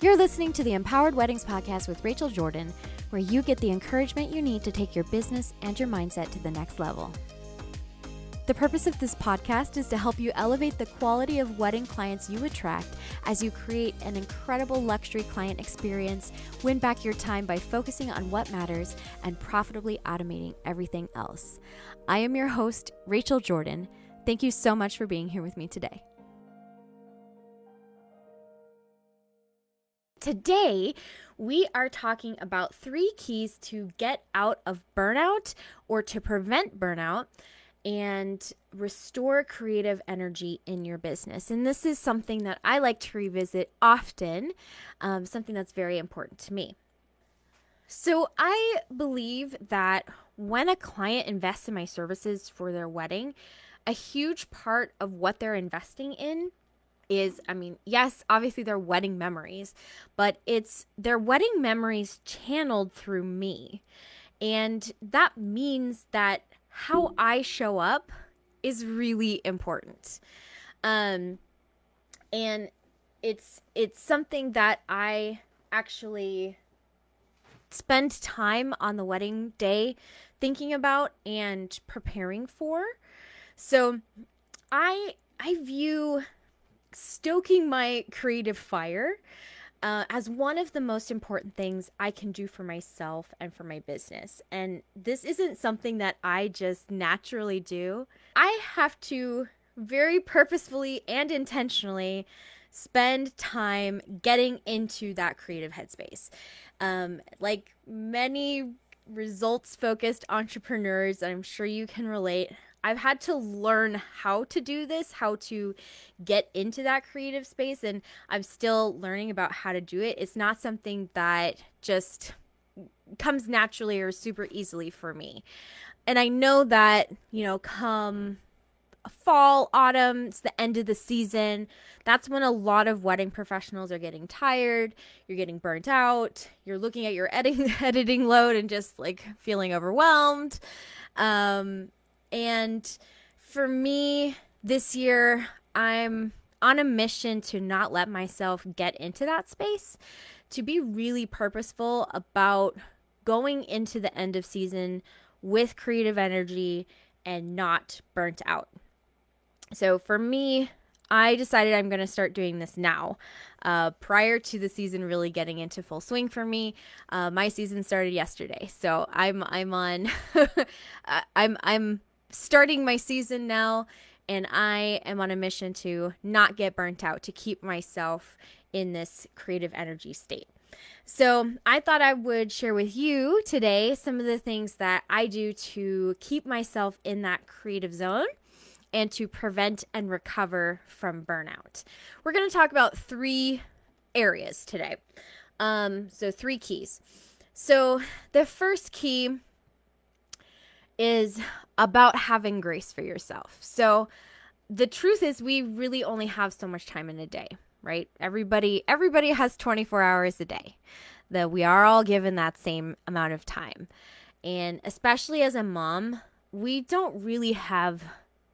You're listening to the Empowered Weddings Podcast with Rachel Jordan, where you get the encouragement you need to take your business and your mindset to the next level. The purpose of this podcast is to help you elevate the quality of wedding clients you attract as you create an incredible luxury client experience, win back your time by focusing on what matters, and profitably automating everything else. I am your host, Rachel Jordan. Thank you so much for being here with me today. Today, we are talking about three keys to get out of burnout or to prevent burnout and restore creative energy in your business. And this is something that I like to revisit often, um, something that's very important to me. So, I believe that when a client invests in my services for their wedding, a huge part of what they're investing in is I mean, yes, obviously their wedding memories, but it's their wedding memories channeled through me. And that means that how I show up is really important. Um and it's it's something that I actually spend time on the wedding day thinking about and preparing for. So I I view stoking my creative fire uh, as one of the most important things I can do for myself and for my business. And this isn't something that I just naturally do. I have to very purposefully and intentionally spend time getting into that creative headspace. Um, like many results focused entrepreneurs, I'm sure you can relate. I've had to learn how to do this, how to get into that creative space, and I'm still learning about how to do it. It's not something that just comes naturally or super easily for me. And I know that, you know, come fall, autumn, it's the end of the season. That's when a lot of wedding professionals are getting tired, you're getting burnt out, you're looking at your editing editing load and just like feeling overwhelmed. Um and for me, this year, I'm on a mission to not let myself get into that space, to be really purposeful about going into the end of season with creative energy and not burnt out. So for me, I decided I'm going to start doing this now. Uh, prior to the season really getting into full swing for me, uh, my season started yesterday, so I'm I'm on I'm I'm starting my season now and I am on a mission to not get burnt out, to keep myself in this creative energy state. So, I thought I would share with you today some of the things that I do to keep myself in that creative zone and to prevent and recover from burnout. We're going to talk about three areas today. Um, so, three keys. So, the first key is about having grace for yourself. So the truth is we really only have so much time in a day, right? Everybody everybody has 24 hours a day. That we are all given that same amount of time. And especially as a mom, we don't really have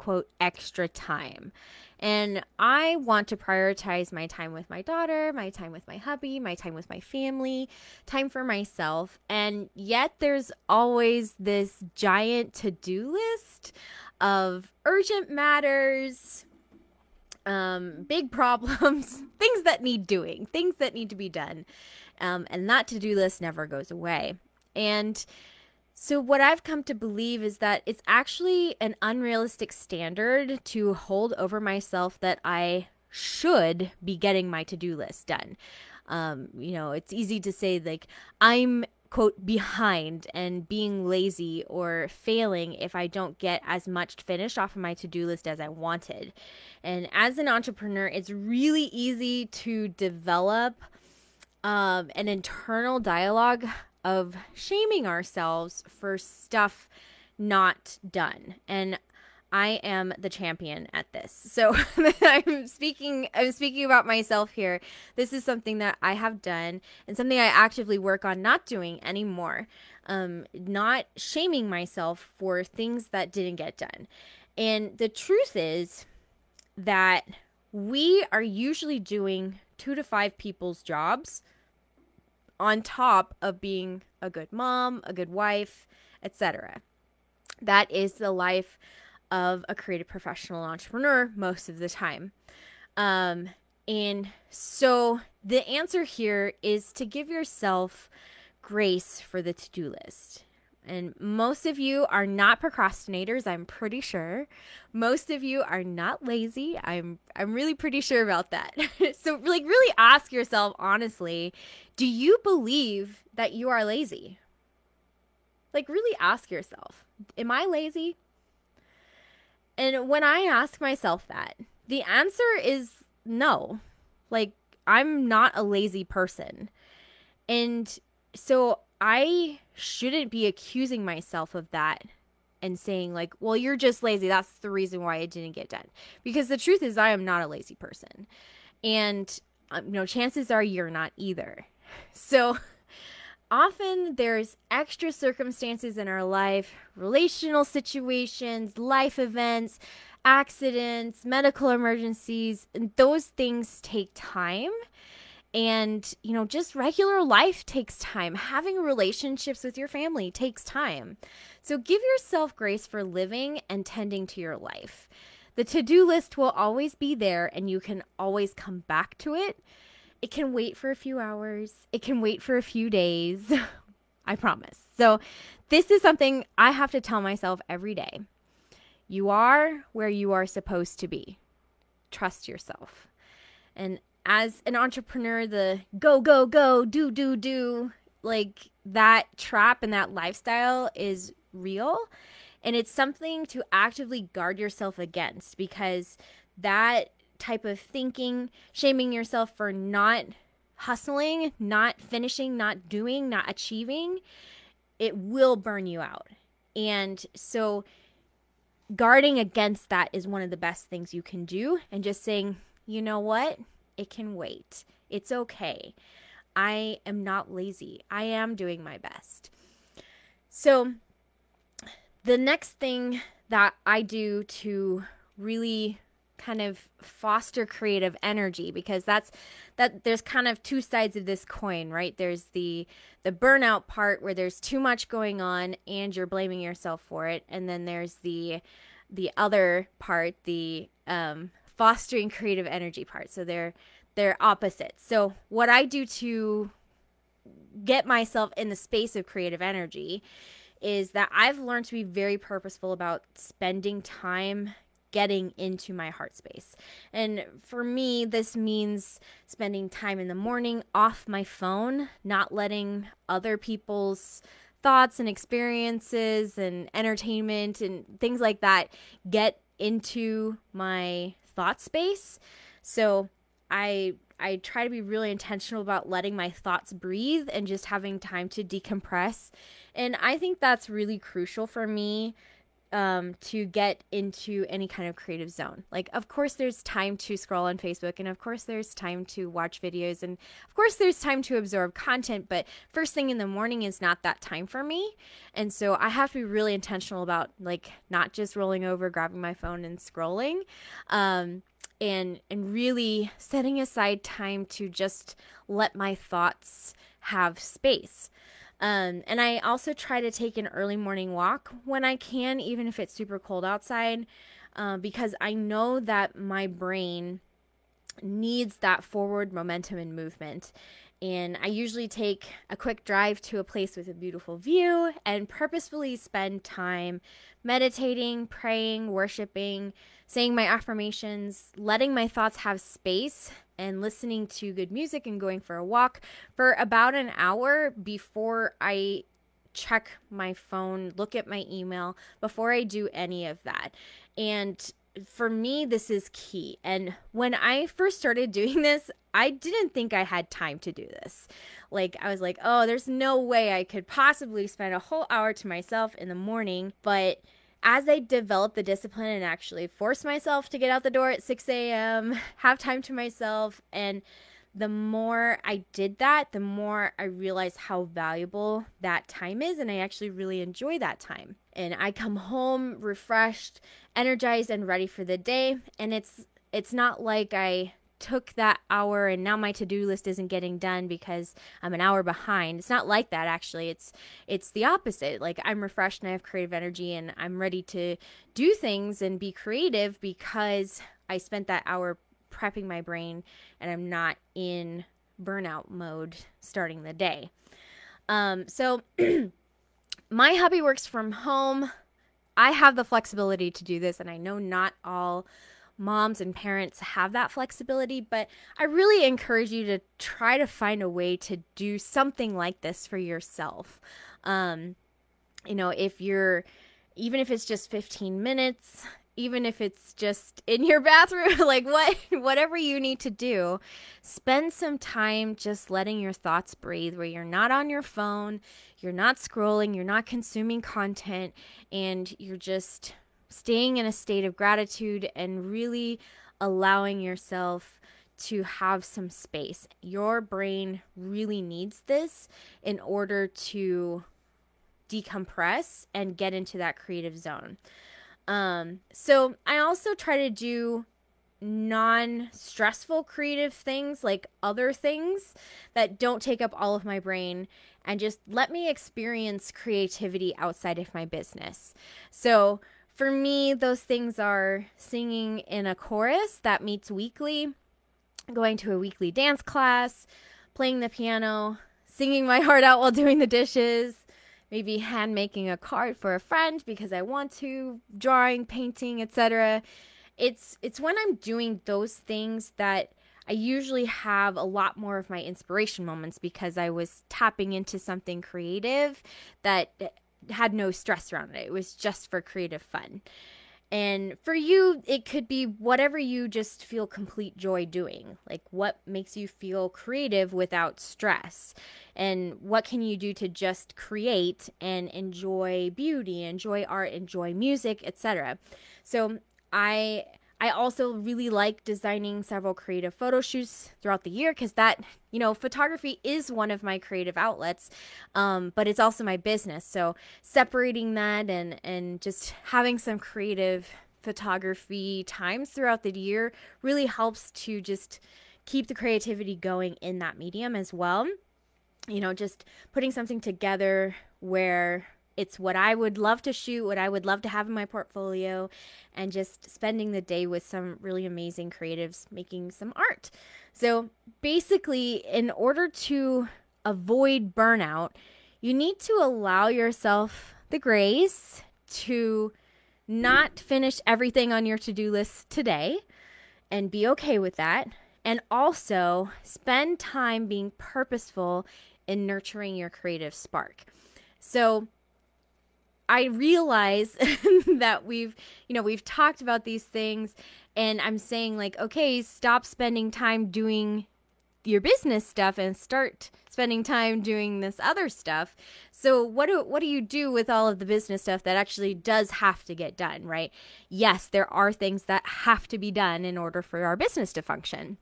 quote extra time. And I want to prioritize my time with my daughter, my time with my hubby, my time with my family, time for myself. And yet there's always this giant to do list of urgent matters, um, big problems, things that need doing, things that need to be done. Um, and that to do list never goes away. And so, what I've come to believe is that it's actually an unrealistic standard to hold over myself that I should be getting my to do list done. Um, you know, it's easy to say, like, I'm quote behind and being lazy or failing if I don't get as much finished off of my to do list as I wanted. And as an entrepreneur, it's really easy to develop um, an internal dialogue of shaming ourselves for stuff not done. And I am the champion at this. So I'm speaking I'm speaking about myself here. This is something that I have done and something I actively work on not doing anymore. Um not shaming myself for things that didn't get done. And the truth is that we are usually doing two to five people's jobs on top of being a good mom, a good wife, etc. That is the life of a creative professional entrepreneur most of the time. Um, and so the answer here is to give yourself grace for the to do list. And most of you are not procrastinators, I'm pretty sure. Most of you are not lazy. I'm I'm really pretty sure about that. so like really ask yourself honestly, do you believe that you are lazy? Like really ask yourself, am I lazy? And when I ask myself that, the answer is no. Like I'm not a lazy person. And so I shouldn't be accusing myself of that and saying like, "Well, you're just lazy. That's the reason why it didn't get done." Because the truth is I am not a lazy person. And um, you know, chances are you're not either. So often there's extra circumstances in our life, relational situations, life events, accidents, medical emergencies, and those things take time and, you know, just regular life takes time. Having relationships with your family takes time. So give yourself grace for living and tending to your life. The to do list will always be there and you can always come back to it. It can wait for a few hours, it can wait for a few days. I promise. So, this is something I have to tell myself every day. You are where you are supposed to be. Trust yourself. And as an entrepreneur, the go, go, go, do, do, do, like that trap and that lifestyle is real. And it's something to actively guard yourself against because that type of thinking, shaming yourself for not hustling, not finishing, not doing, not achieving, it will burn you out. And so, guarding against that is one of the best things you can do. And just saying, you know what? It can wait. It's okay. I am not lazy. I am doing my best. So, the next thing that I do to really kind of foster creative energy because that's that there's kind of two sides of this coin right there's the the burnout part where there's too much going on and you're blaming yourself for it and then there's the the other part the um fostering creative energy part. So they're they're opposites. So what I do to get myself in the space of creative energy is that I've learned to be very purposeful about spending time getting into my heart space. And for me, this means spending time in the morning off my phone, not letting other people's thoughts and experiences and entertainment and things like that get into my thought space. So I I try to be really intentional about letting my thoughts breathe and just having time to decompress. And I think that's really crucial for me um, to get into any kind of creative zone. Like, of course, there's time to scroll on Facebook, and of course, there's time to watch videos, and of course, there's time to absorb content. But first thing in the morning is not that time for me. And so I have to be really intentional about, like, not just rolling over, grabbing my phone, and scrolling. Um, and and really setting aside time to just let my thoughts have space. Um, and I also try to take an early morning walk when I can, even if it's super cold outside, uh, because I know that my brain needs that forward momentum and movement. And I usually take a quick drive to a place with a beautiful view and purposefully spend time meditating, praying, worshiping, saying my affirmations, letting my thoughts have space, and listening to good music and going for a walk for about an hour before I check my phone, look at my email, before I do any of that. And for me, this is key. And when I first started doing this, I didn't think I had time to do this. Like, I was like, oh, there's no way I could possibly spend a whole hour to myself in the morning. But as I developed the discipline and actually forced myself to get out the door at 6 a.m., have time to myself, and the more I did that, the more I realized how valuable that time is. And I actually really enjoy that time. And I come home refreshed, energized, and ready for the day. And it's it's not like I took that hour and now my to-do list isn't getting done because I'm an hour behind. It's not like that actually. It's it's the opposite. Like I'm refreshed and I have creative energy and I'm ready to do things and be creative because I spent that hour prepping my brain and I'm not in burnout mode starting the day. Um, so my hubby works from home. I have the flexibility to do this, and I know not all moms and parents have that flexibility, but I really encourage you to try to find a way to do something like this for yourself. Um, you know, if you're, even if it's just 15 minutes, even if it's just in your bathroom like what whatever you need to do spend some time just letting your thoughts breathe where you're not on your phone you're not scrolling you're not consuming content and you're just staying in a state of gratitude and really allowing yourself to have some space. Your brain really needs this in order to decompress and get into that creative zone. Um, so I also try to do non stressful creative things like other things that don't take up all of my brain and just let me experience creativity outside of my business. So for me, those things are singing in a chorus that meets weekly, going to a weekly dance class, playing the piano, singing my heart out while doing the dishes, maybe hand making a card for a friend because I want to, drawing, painting, etc. It's it's when I'm doing those things that I usually have a lot more of my inspiration moments because I was tapping into something creative that had no stress around it. It was just for creative fun. And for you, it could be whatever you just feel complete joy doing. Like what makes you feel creative without stress? And what can you do to just create and enjoy beauty, enjoy art, enjoy music, etc. So I I also really like designing several creative photo shoots throughout the year because that, you know, photography is one of my creative outlets, um, but it's also my business. So separating that and and just having some creative photography times throughout the year really helps to just keep the creativity going in that medium as well. You know, just putting something together where it's what I would love to shoot, what I would love to have in my portfolio, and just spending the day with some really amazing creatives making some art. So basically, in order to avoid burnout, you need to allow yourself the grace to not finish everything on your to do list today and be okay with that. And also spend time being purposeful in nurturing your creative spark. So, I realize that we've, you know, we've talked about these things and I'm saying like, okay, stop spending time doing your business stuff and start spending time doing this other stuff. So what do what do you do with all of the business stuff that actually does have to get done, right? Yes, there are things that have to be done in order for our business to function.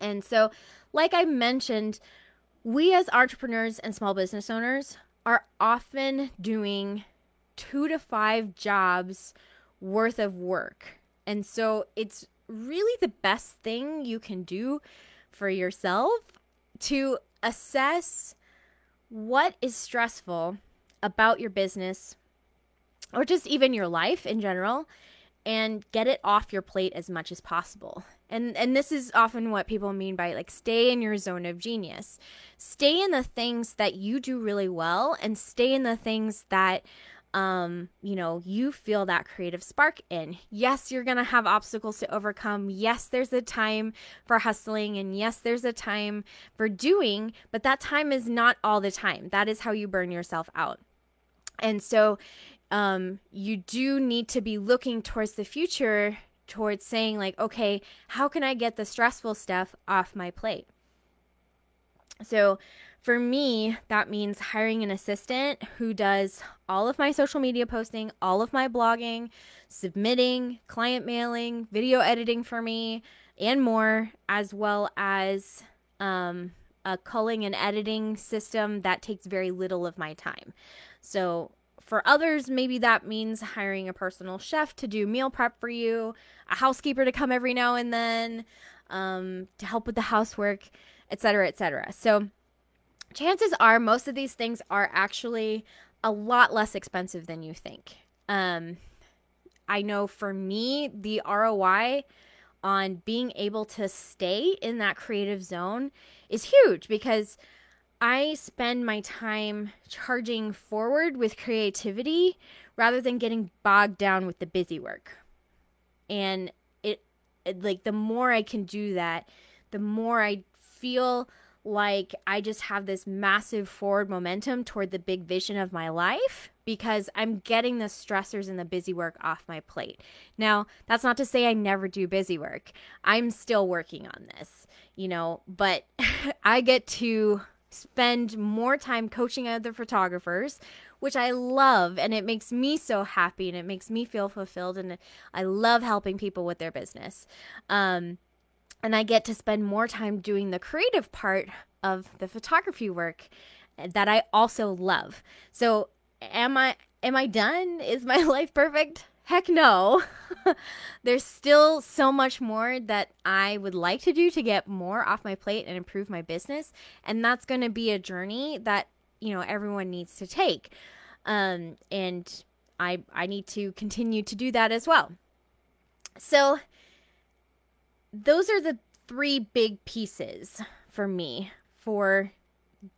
And so, like I mentioned, we as entrepreneurs and small business owners are often doing two to five jobs worth of work. And so it's really the best thing you can do for yourself to assess what is stressful about your business or just even your life in general and get it off your plate as much as possible. And and this is often what people mean by like stay in your zone of genius. Stay in the things that you do really well and stay in the things that um, you know, you feel that creative spark in. Yes, you're going to have obstacles to overcome. Yes, there's a time for hustling and yes, there's a time for doing, but that time is not all the time. That is how you burn yourself out. And so, um, you do need to be looking towards the future, towards saying, like, okay, how can I get the stressful stuff off my plate? So, for me, that means hiring an assistant who does all of my social media posting, all of my blogging, submitting, client mailing, video editing for me, and more, as well as um, a culling and editing system that takes very little of my time. So, for others, maybe that means hiring a personal chef to do meal prep for you, a housekeeper to come every now and then um, to help with the housework, etc., etc. So, chances are most of these things are actually a lot less expensive than you think. Um, I know for me, the ROI on being able to stay in that creative zone is huge because I spend my time charging forward with creativity rather than getting bogged down with the busy work. And it, it like the more I can do that, the more I feel like I just have this massive forward momentum toward the big vision of my life because I'm getting the stressors and the busy work off my plate. Now, that's not to say I never do busy work. I'm still working on this, you know, but I get to spend more time coaching other photographers, which I love and it makes me so happy and it makes me feel fulfilled and I love helping people with their business. Um, and I get to spend more time doing the creative part of the photography work that I also love. So am I am I done? Is my life perfect? Heck no. There's still so much more that I would like to do to get more off my plate and improve my business, and that's going to be a journey that, you know, everyone needs to take. Um and I I need to continue to do that as well. So those are the three big pieces for me for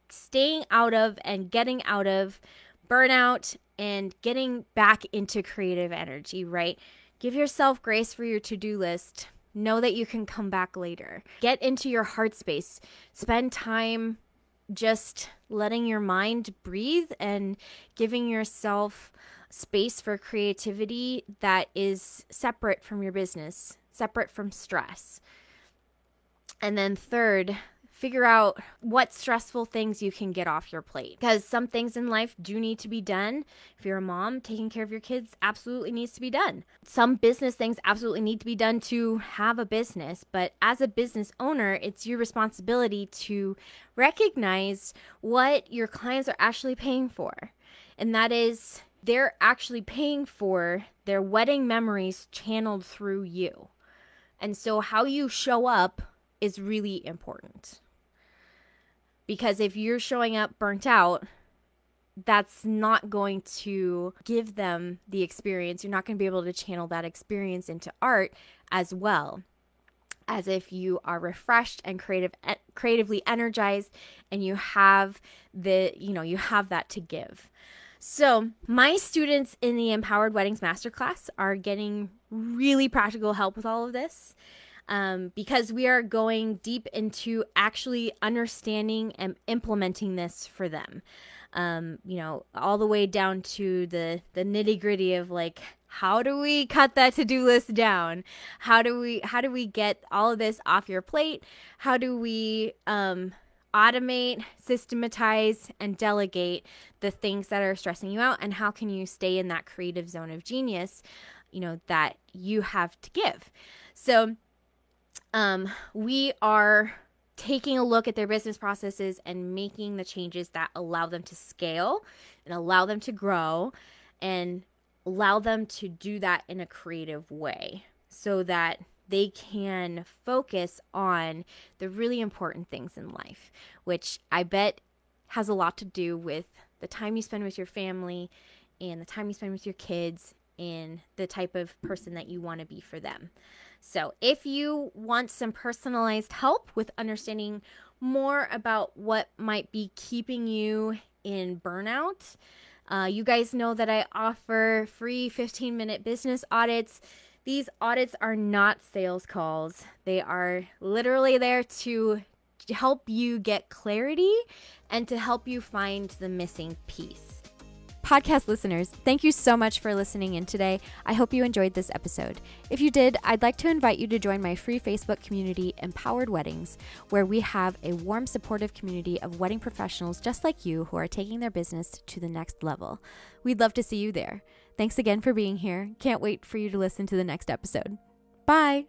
staying out of and getting out of burnout and getting back into creative energy, right? Give yourself grace for your to do list. Know that you can come back later. Get into your heart space. Spend time just letting your mind breathe and giving yourself space for creativity that is separate from your business, separate from stress. And then, third, figure out what stressful things you can get off your plate because some things in life do need to be done. If you're a mom, taking care of your kids absolutely needs to be done. Some business things absolutely need to be done to have a business, but as a business owner, it's your responsibility to recognize what your clients are actually paying for. And that is they're actually paying for their wedding memories channeled through you. And so how you show up is really important. Because if you're showing up burnt out, that's not going to give them the experience. You're not going to be able to channel that experience into art as well as if you are refreshed and creative creatively energized and you have the you know you have that to give so my students in the empowered weddings masterclass are getting really practical help with all of this um, because we are going deep into actually understanding and implementing this for them. Um, you know, all the way down to the the nitty gritty of like how do we cut that to-do list down how do we how do we get all of this off your plate how do we um automate systematize and delegate the things that are stressing you out and how can you stay in that creative zone of genius you know that you have to give. So um, we are taking a look at their business processes and making the changes that allow them to scale and allow them to grow and allow them to do that in a creative way so that they can focus on the really important things in life, which I bet has a lot to do with the time you spend with your family and the time you spend with your kids and the type of person that you want to be for them. So, if you want some personalized help with understanding more about what might be keeping you in burnout, uh, you guys know that I offer free 15 minute business audits. These audits are not sales calls, they are literally there to help you get clarity and to help you find the missing piece. Podcast listeners, thank you so much for listening in today. I hope you enjoyed this episode. If you did, I'd like to invite you to join my free Facebook community, Empowered Weddings, where we have a warm, supportive community of wedding professionals just like you who are taking their business to the next level. We'd love to see you there. Thanks again for being here. Can't wait for you to listen to the next episode. Bye.